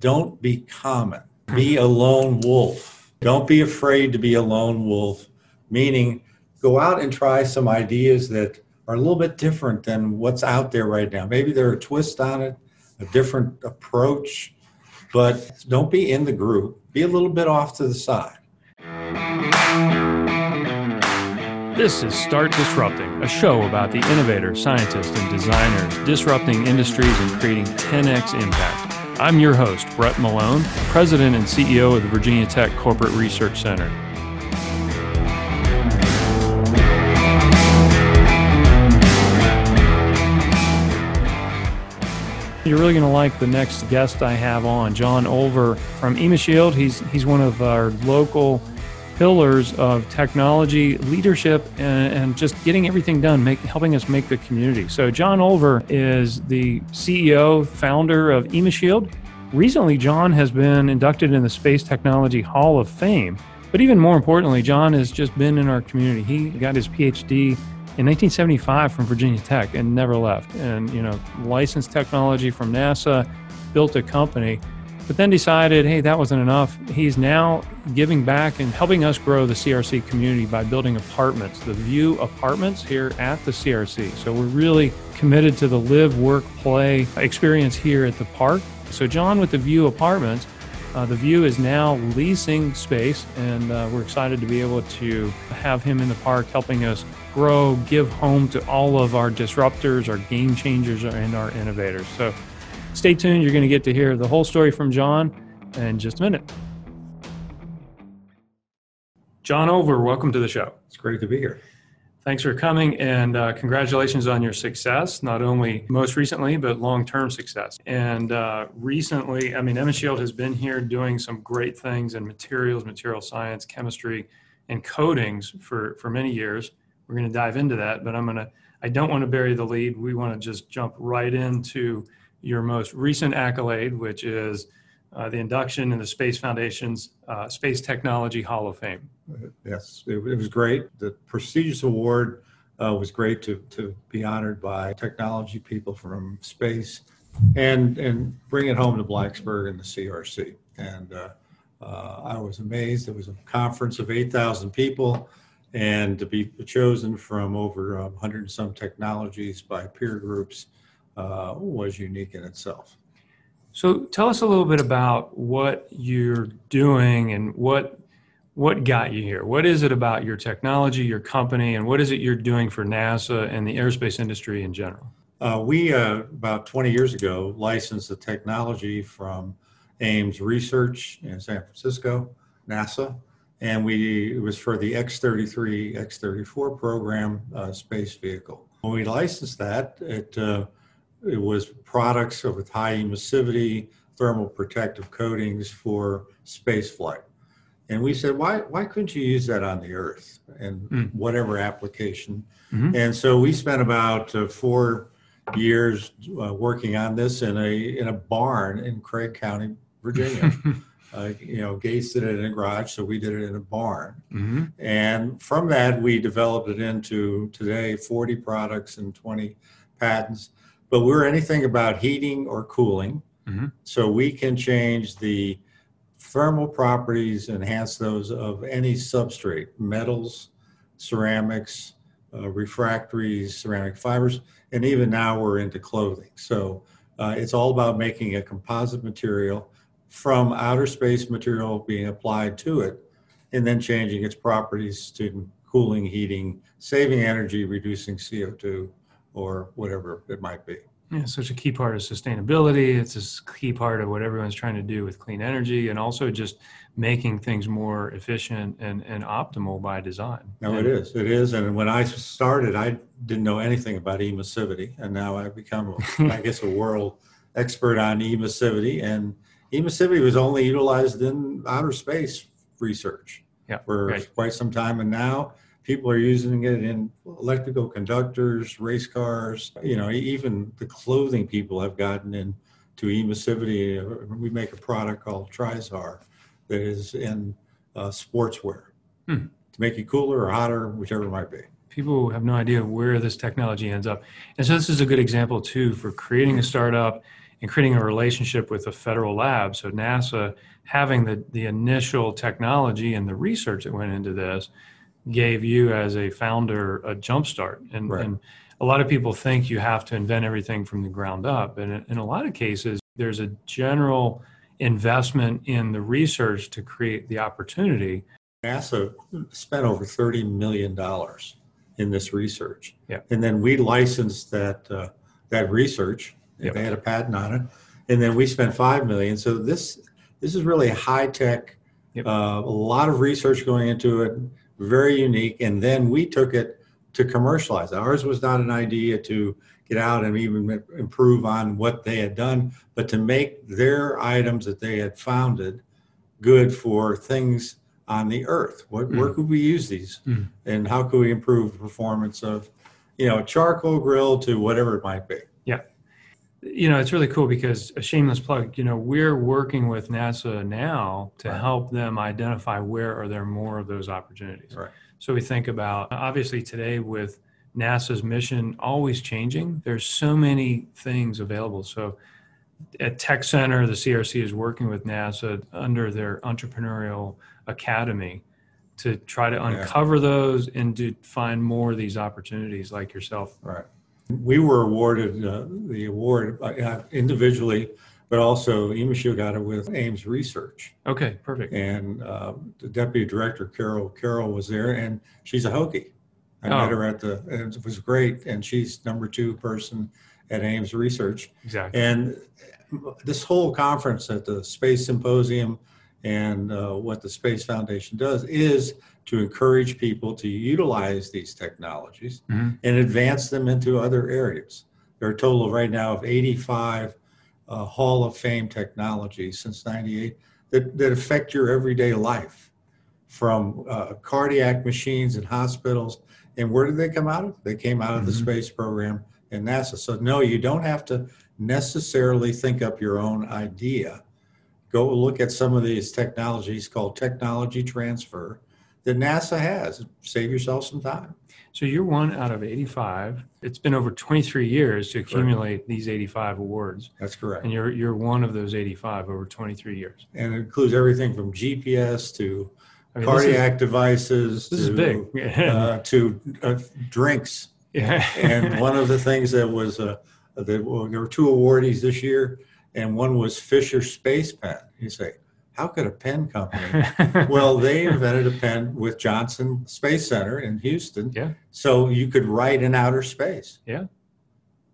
don't be common. Be a lone wolf. Don't be afraid to be a lone wolf, meaning go out and try some ideas that are a little bit different than what's out there right now. Maybe there are a twist on it, a different approach, but don't be in the group. Be a little bit off to the side. This is Start Disrupting, a show about the innovators, scientists, and designers disrupting industries and creating 10x impact. I'm your host, Brett Malone, President and CEO of the Virginia Tech Corporate Research Center. You're really going to like the next guest I have on, John Olver from Emisshield. He's he's one of our local pillars of technology leadership and, and, just getting everything done, make, helping us make the community. So, John Olver is the CEO, founder of Emisshield. Recently, John has been inducted in the Space Technology Hall of Fame. But even more importantly, John has just been in our community. He got his PhD in 1975 from Virginia Tech and never left. And, you know, licensed technology from NASA, built a company but then decided, hey, that wasn't enough. He's now giving back and helping us grow the CRC community by building apartments, the View Apartments here at the CRC. So we're really committed to the live, work, play experience here at the park. So, John, with the View Apartments, uh, the View is now leasing space, and uh, we're excited to be able to have him in the park helping us grow, give home to all of our disruptors, our game changers, and our innovators. So, Stay tuned. You're going to get to hear the whole story from John in just a minute. John Olver, welcome to the show. It's great to be here. Thanks for coming and uh, congratulations on your success, not only most recently, but long term success. And uh, recently, I mean, Emisshield has been here doing some great things in materials, material science, chemistry, and coatings for, for many years. We're going to dive into that, but I'm going to, I don't want to bury the lead. We want to just jump right into your most recent accolade, which is uh, the induction in the Space Foundation's uh, Space Technology Hall of Fame. Yes, it, it was great. The prestigious award uh, was great to, to be honored by technology people from space and, and bring it home to Blacksburg and the CRC. And uh, uh, I was amazed. It was a conference of 8,000 people and to be chosen from over 100 um, and some technologies by peer groups uh, was unique in itself. So tell us a little bit about what you're doing and what what got you here. What is it about your technology, your company, and what is it you're doing for NASA and the aerospace industry in general? Uh, we uh, about 20 years ago licensed the technology from Ames Research in San Francisco, NASA, and we it was for the X-33, X-34 program uh, space vehicle. When we licensed that, it uh, it was products with high emissivity, thermal protective coatings for space flight. And we said, why, why couldn't you use that on the Earth and mm. whatever application? Mm-hmm. And so we spent about uh, four years uh, working on this in a in a barn in Craig County, Virginia. uh, you know, Gates did it in a garage, so we did it in a barn. Mm-hmm. And from that, we developed it into today 40 products and 20 patents but we're anything about heating or cooling. Mm-hmm. So we can change the thermal properties, enhance those of any substrate, metals, ceramics, uh, refractories, ceramic fibers, and even now we're into clothing. So uh, it's all about making a composite material from outer space material being applied to it and then changing its properties to cooling, heating, saving energy, reducing CO2, or whatever it might be. Yeah, such a key part of sustainability. It's a key part of what everyone's trying to do with clean energy and also just making things more efficient and, and optimal by design. No, and, it is. It is. And when I started, I didn't know anything about emissivity. And now I've become, I guess, a world expert on emissivity. And emissivity was only utilized in outer space research yeah, for right. quite some time. And now people are using it in electrical conductors, race cars. You know, even the clothing people have gotten into emissivity. We make a product called Trizar that is in uh, sportswear hmm. to make you cooler or hotter, whichever it might be. People have no idea where this technology ends up. And so this is a good example too for creating a startup and creating a relationship with a federal lab. So NASA having the, the initial technology and the research that went into this gave you as a founder a jumpstart. And, Right. and a lot of people think you have to invent everything from the ground up. And in, in a lot of cases, there's a general investment in the research to create the opportunity. NASA spent over thirty million dollars in this research. Yeah. And then we licensed that uh, that research. Yep. They had a patent on it, and then we spent five million. So this this is really high tech. Yep. Uh, a lot of research going into it, very unique. And then we took it to commercialize. Ours was not an idea to get out and even improve on what they had done, but to make their items that they had founded good for things on the earth. What, Where Mm. could we use these, Mm. and how could we improve the performance of, you know, charcoal grill to whatever it might be? You know, it's really cool because a shameless plug, you know, we're working with NASA now to Right. help them identify where are there more of those opportunities. Right. So we think about obviously today with NASA's mission always changing, there's so many things available. So at Tech Center, the CRC is working with NASA under their entrepreneurial academy to try to uncover those and to find more of these opportunities like yourself. Right. We were awarded uh, the award uh, individually, but also Emashu got it with Ames Research. Okay, perfect. And uh, the deputy director, Carol Carroll, was there, and she's a Hokie. I Oh. met her at the, and it was great. And she's number two person at Ames Research. Exactly. And this whole conference at the Space Symposium and uh, what the Space Foundation does is to encourage people to utilize these technologies Mhm. and advance them into other areas. There are a total of right now of 85 uh, Hall of Fame technologies since 98 that, that affect your everyday life from uh, cardiac machines in hospitals. And where did they come out of? They came out of the Mhm. space program in NASA. So, no, you don't have to necessarily think up your own idea. Go look at some of these technologies called technology transfer that NASA has. Save yourself some time. So you're one out of 85. It's been over 23 years to accumulate these 85 awards, That's correct. and you're you're one of those 85 over 23 years. And it includes everything from GPS to I mean, this is- cardiac devices This is, to, big. uh, to uh, drinks. yeah. And one of the things that was uh, that, well, there were two awardees this year, and one was Fisher Space Pen. You say, how could a pen company? well, they invented a pen with Johnson Space Center in Houston. Yeah. So you could write in outer space. Yeah.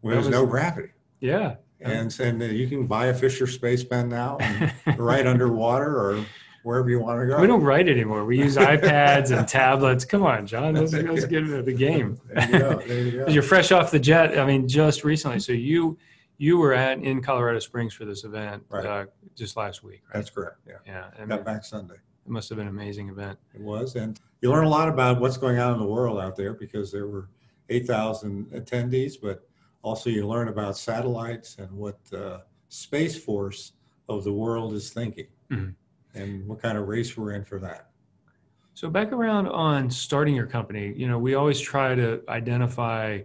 Where there's That no gravity. yeah. And, and you can buy a Fisher Space Pen now and write underwater or wherever you want to go. We don't write anymore. We use iPads and tablets. Come on, John. Let's, let's get into the game. There you go. There you go. You're fresh off the jet. I mean, just recently. So you you were at in Colorado Springs for this event Right. uh, just last week, right? That's correct. Yeah. yeah. I mean, Got back Sunday. it must have been an amazing event. It was. And you learn a lot about what's going on in the world out there because there were 8,000 attendees, but also you learn about satellites and what uh, Space Force of the world is thinking Mhm. and what kind of race we're in for that. So back around on starting your company, you know, we always try to identify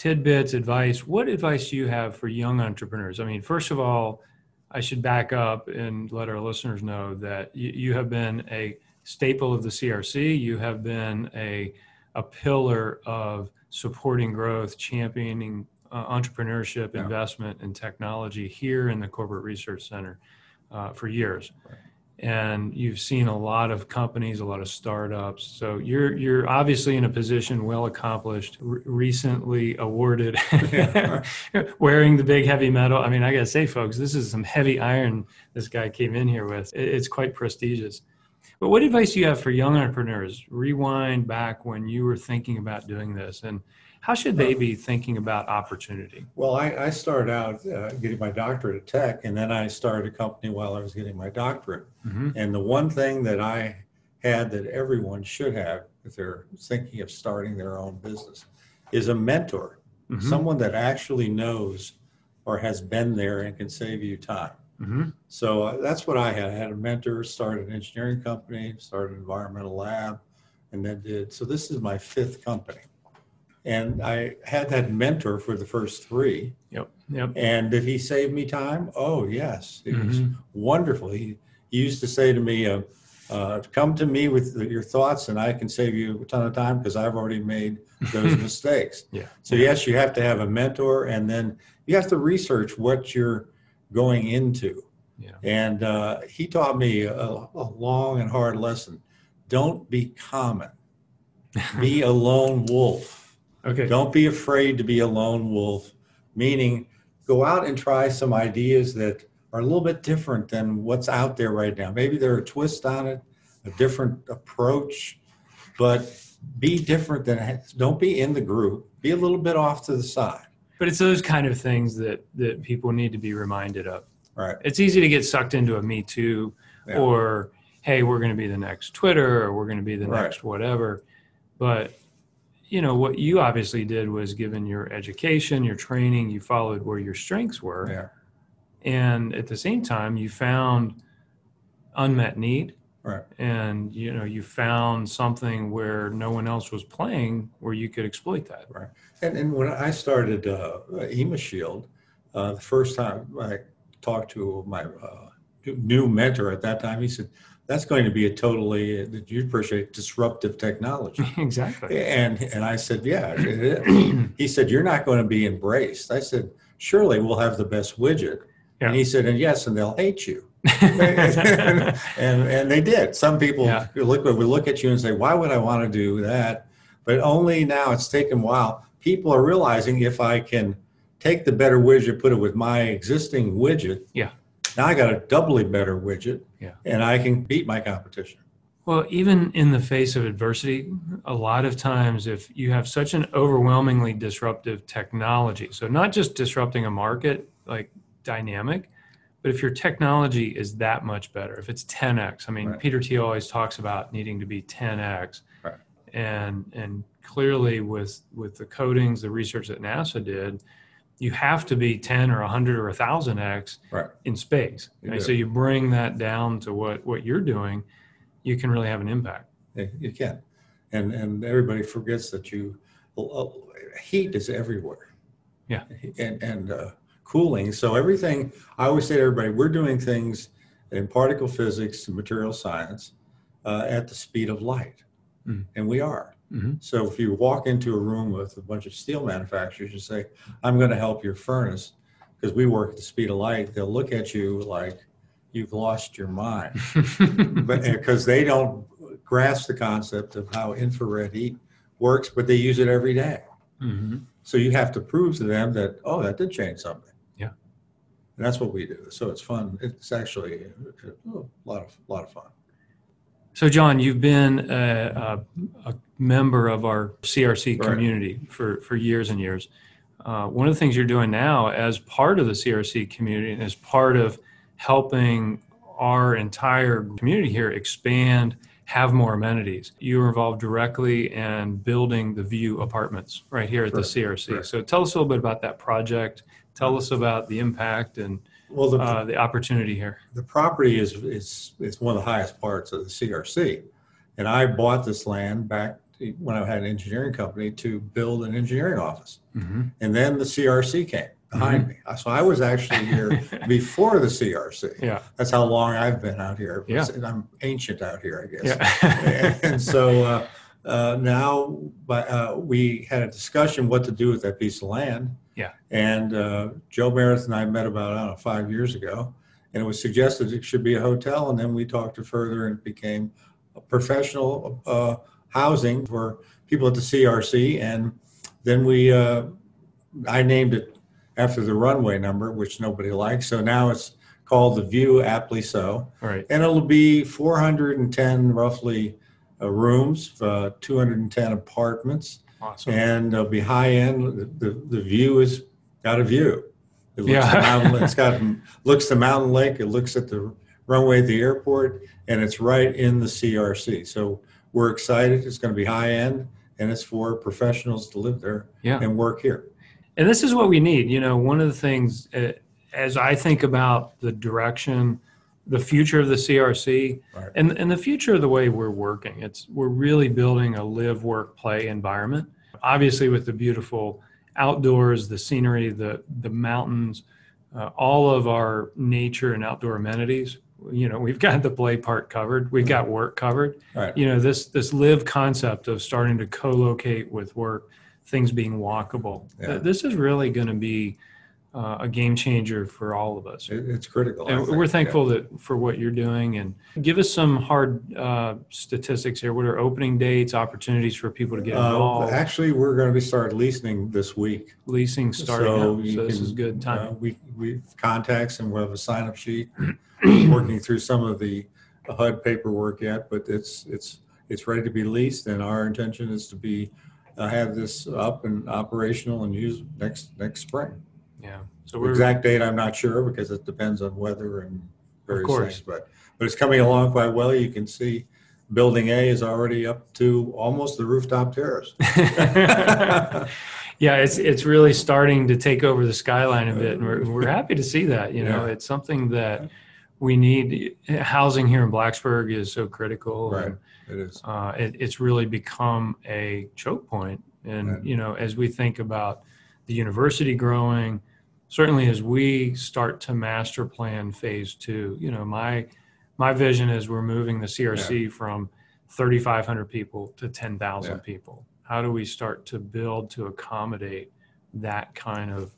tidbits, advice. What advice do you have for young entrepreneurs? I mean, first of all, I should back up and let our listeners know that you, you have been a staple of the CRC. You have been a a pillar of supporting growth, championing uh, entrepreneurship, Yeah. investment, and technology here in the Corporate Research Center uh, for years and you've seen a lot of companies, a lot of startups. So you're you're obviously in a position well accomplished, re- recently awarded, Yeah. wearing the big heavy metal. I mean, I gotta say, folks, this is some heavy iron. This guy came in here with. It's quite prestigious. But what advice do you have for young entrepreneurs? Rewind back when you were thinking about doing this, and how should they be thinking about opportunity? Well, I, I started out uh, getting my doctorate at Tech, and then I started a company while I was getting my doctorate. Mm-hmm. And the one thing that I had that everyone should have if they're thinking of starting their own business is a mentor, Mm-hmm. someone that actually knows or has been there and can save you time. Mm-hmm. So uh, that's what I had. I had a mentor, started an engineering company, started an environmental lab, and then did. So this is my fifth company. And I had that mentor for the first three. Yep. Yep. And did he save me time? Oh, yes. It was Mhm. wonderful. He, he used to say to me, uh, uh, come to me with your thoughts and I can save you a ton of time because I've already made those mistakes. Yeah. So yes, you have to have a mentor and then you have to research what you're going into. Yeah. And uh, he taught me a, a long and hard lesson. Don't be common. Be a lone wolf. Okay. Don't be afraid to be a lone wolf, meaning go out and try some ideas that are a little bit different than what's out there right now. Maybe there are a twist on it, a different approach, but be different than don't be in the group. Be a little bit off to the side. But it's those kind of things that that people need to be reminded of. Right. It's easy to get sucked into a Me Too Yeah. or hey, we're going to be the next Twitter or we're going to be the Right. next whatever. But you know what you obviously did was given your education, your training, you followed where your strengths were, Yeah. and at the same time you found unmet need Right. and you know you found something where no one else was playing where you could exploit that Right. And, and when I started uh, Emisshield, uh, the first time I talked to my uh, new mentor at that time, he said, "That's going to be a totally, uh, you appreciate disruptive technology." exactly And and I said, "Yeah, it is." he said, "You're not going to be embraced." I said, "Surely we'll have the best widget." Yeah. And he said, "And yes, and they'll hate you." and, and they did. Some people Yeah. look would look at you and say, "Why would I want to do that?" But only now it's taken a while. People are realizing if I can take the better widget, put it with my existing widget, Yeah. Now I got a doubly better widget, Yeah. and I can beat my competition. Well, even in the face of adversity, a lot of times, if you have such an overwhelmingly disruptive technology, so not just disrupting a market like dynamic, but if your technology is that much better, if it's 10x, I mean, Right. Peter Thiel always talks about needing to be 10x, Right. and and clearly with with the coatings, the research that NASA did, you have to be 10 or 100 or 1000x Right. in space. You right? So you bring that down to what what you're doing, you can really have an impact. You can, and and everybody forgets that you uh, heat is everywhere. Yeah. and and uh, cooling. So everything I always say to everybody, we're doing things in particle physics and material science uh, at the speed of light, Mhm. and we are. Mhm. So if you walk into a room with a bunch of steel manufacturers and say, "I'm going to help your furnace," because we work at the speed of light, they'll look at you like you've lost your mind but because they don't grasp the concept of how infrared heat works, but they use it every day. Mhm. So you have to prove to them that oh, that did change something. Yeah. and that's what we do. So it's fun. It's actually a, a lot of lot of fun. So, John, you've been a, a, a member of our CRC Right. community for, for years and years. Uh, one of the things you're doing now, as part of the CRC community and as part of helping our entire community here expand, have more amenities, you are involved directly in building the View apartments right here at the CRC. Correct. So, tell us a little bit about that project. Tell us about the impact and Well, the, uh, the opportunity here. the property is is is one of the highest parts of the CRC, and I bought this land back when I had an engineering company to build an engineering office. Mm-hmm. And then the CRC came behind me. So I was actually here before the CRC. Yeah. That's how long I've been out here. Yeah. I'm ancient out here, I guess. Yeah. and so uh, uh, now but, uh, we had a discussion what to do with that piece of land. Yeah. And uh, Joe Meredith and I met about, I don't know, five years ago. And it was suggested it should be a hotel. And then we talked it further and it became a professional uh, housing for people at the CRC. And then we, uh, I named it after the runway number, which nobody likes. So now it's called the View, aptly so. All right. And it'll be 410 roughly uh, rooms, uh, 210 apartments, Awesome. and it'll be high end. The, the, the view is got a view. It looks, Yeah. the mountain, it's got looks the mountain lake. It looks at the runway at the airport, and it's right in the CRC. So we're excited. It's going to be high end, and it's for professionals to live there Yeah. and work here. And this is what we need. You know, one of the things uh, as I think about the direction, the future of the CRC, Right. and and the future of the way we're working, it's we're really building a live, work, play environment. obviously with the beautiful outdoors, the scenery, the the mountains, uh, all of our nature and outdoor amenities. You know, we've got the play part covered. We've got work covered. Right. You know, this this live concept of starting to co-locate with work, things being walkable. Yeah. Th- This is really going to be uh, a game changer for all of us. It's critical. And we're thankful that for what you're doing. And give us some hard uh, statistics here. What are opening dates, opportunities for people to get Yeah. Uh, involved? actually, we're going to be starting leasing this week. Leasing starting so up, so this is good Uh, time. we we contacts and we'll have a sign up sheet. working through some of the HUD paperwork yet, but it's it's it's ready to be leased, and our intention is to be uh, have this up and operational and use next next spring. Yeah. So The we're exact date I'm not sure because it depends on weather and various course. things, but but it's coming along quite well. You can see building A is already up to almost the rooftop terrace. yeah, it's it's really starting to take over the skyline a bit, and we're we're happy to see that. You know, Yeah. it's something that we need. Housing here in Blacksburg is so critical. Right. and, It is. uh, it, it's really become a choke point. And Right. you know, as we think about the university growing, certainly as we start to master plan phase two, you know, my my vision is we're moving the CRC from 3,500 people to 10,000 Yeah. people. How do we start to build to accommodate that kind of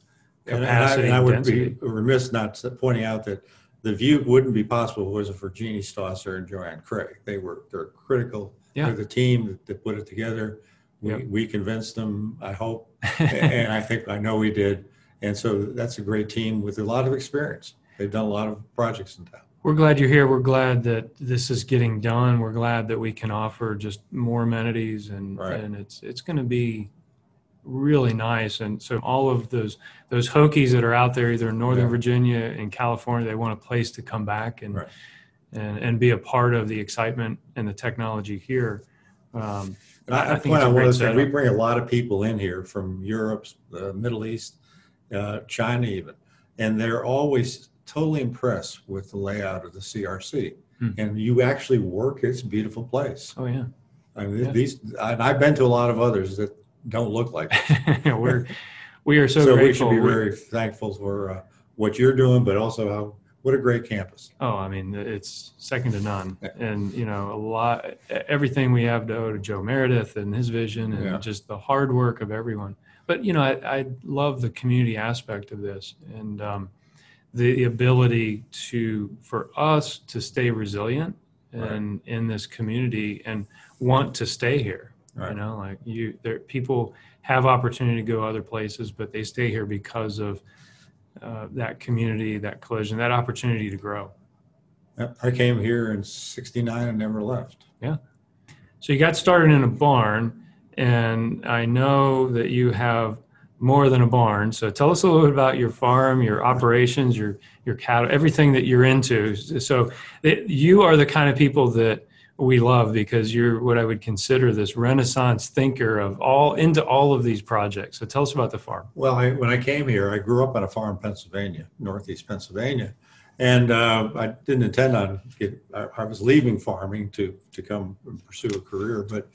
And, and I, capacity and I would density? be remiss not pointing out that the view wouldn't be possible was it for Jeannie Stosser and Joanne Craig. They were they're critical. Yeah. They're the team that, that put it together. We, Yep. we convinced them, I hope, and I think I know we did. And so that's a great team with a lot of experience. They've done a lot of projects in town. We're glad you're here. We're glad that this is getting done. We're glad that we can offer just more amenities and Right. and it's it's going to be really nice. And so all of those those Hokies that are out there, either in Northern Yeah. Virginia and California, they want a place to come back and Right. and and be a part of the excitement and the technology here. Um, And I I, I think point out one great other thing. We bring a lot of people in here from Europe, the Middle East, uh, China, even, and they're always totally impressed with the layout of the CRC. Hmm. And you actually work; it's a beautiful place. oh yeah, I mean, Yeah. these, and I've been to a lot of others that don't look like. This. we're we are so, So, we grateful. should be We're- very thankful for uh, what you're doing, but also how what a great campus. Oh, I mean, it's second to none. Yeah. And, you know, a lot, everything we have to owe to Joe Meredith and his vision and Yeah. just the hard work of everyone. But, you know, I, I love the community aspect of this and um, the, ability to, for us to stay resilient and in this community and want to stay here. You know, like you, there, people have opportunity to go other places, but they stay here because of uh, that community, that collision, that opportunity to grow. I came here in '69 and never left. Yeah. So you got started in a barn, and I know that you have more than a barn. So tell us a little bit about your farm, your operations, your your cattle, everything that you're into. So it, you are the kind of people that we love because you're what I would consider this renaissance thinker of all into all of these projects. So tell us about the farm. Well, I, when I came here, I grew up on a farm, in Pennsylvania, northeast Pennsylvania, and uh, I didn't intend on get. I, I was leaving farming to to come pursue a career, but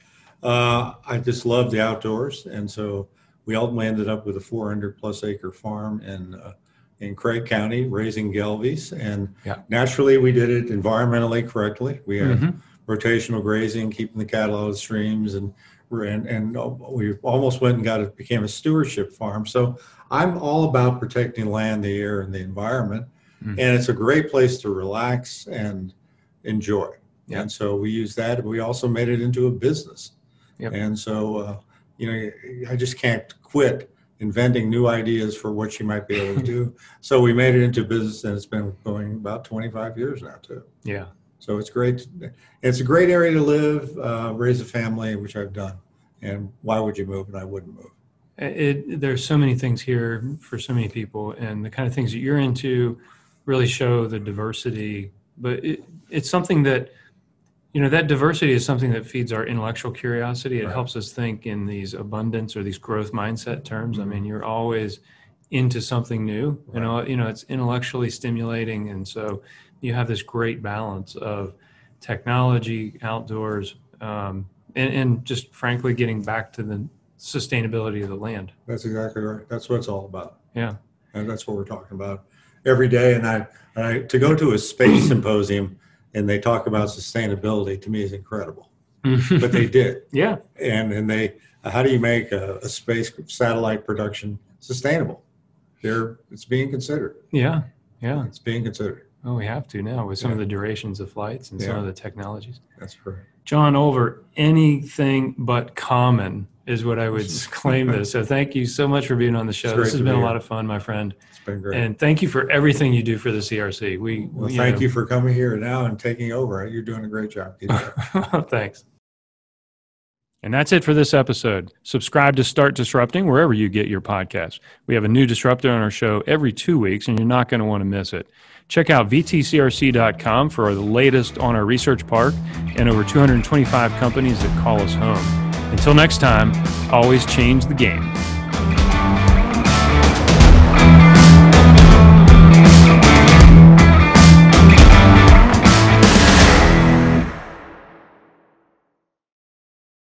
uh, I just love the outdoors, and so we ultimately ended up with a 400 plus acre farm in uh, in Craig County, raising gelbies, and Yeah. naturally we did it environmentally correctly. We had Mhm. rotational grazing, keeping the cattle out of the streams, and and and we almost went and got it became a stewardship farm. So I'm all about protecting land, the air, and the environment, Mhm. and it's a great place to relax and enjoy. Yeah. And so we use that. We also made it into a business, Yep. and so uh, you know I just can't quit inventing new ideas for what you might be able to do. So we made it into business, and it's been going about 25 years now too. Yeah. So it's great. It's a great area to live, uh, raise a family, which I've done. And why would you move? And I wouldn't move. It, there's so many things here for so many people, and the kind of things that you're into really show the diversity. But it, it's something that, you know, that diversity is something that feeds our intellectual curiosity. It Right. helps us think in these abundance or these growth mindset terms. I Mhm. mean, you're always into something new. You know, you know, it's intellectually stimulating, and so you have this great balance of technology, outdoors, um, and, and just frankly getting back to the sustainability of the land. That's exactly right. That's what it's all about. Yeah. And that's what we're talking about every day. And I, and I to go to a space symposium and they talk about sustainability to me is incredible. Mm-hmm. But they did. yeah. And and they how do you make a, a space satellite production sustainable? There it's being considered. Yeah. Yeah. It's being considered. Oh, we have to now with some of the durations of flights and some of the technologies. That's correct. John Olver, anything but common is what I would claim this. So thank you so much for being on the show. This has been be a lot of fun, my friend. It's been great. And thank you for everything you do for the CRC. We, well, we, thank know- you for coming here now and taking over. You're doing a great job. Keep it up. Thanks. And that's it for this episode. Subscribe to Start Disrupting wherever you get your podcast. We have a new disruptor on our show every two weeks, and you're not going to want to miss it. Check out vtcrc.com for the latest on our research park and over 225 companies that call us home. Until next time, always change the game.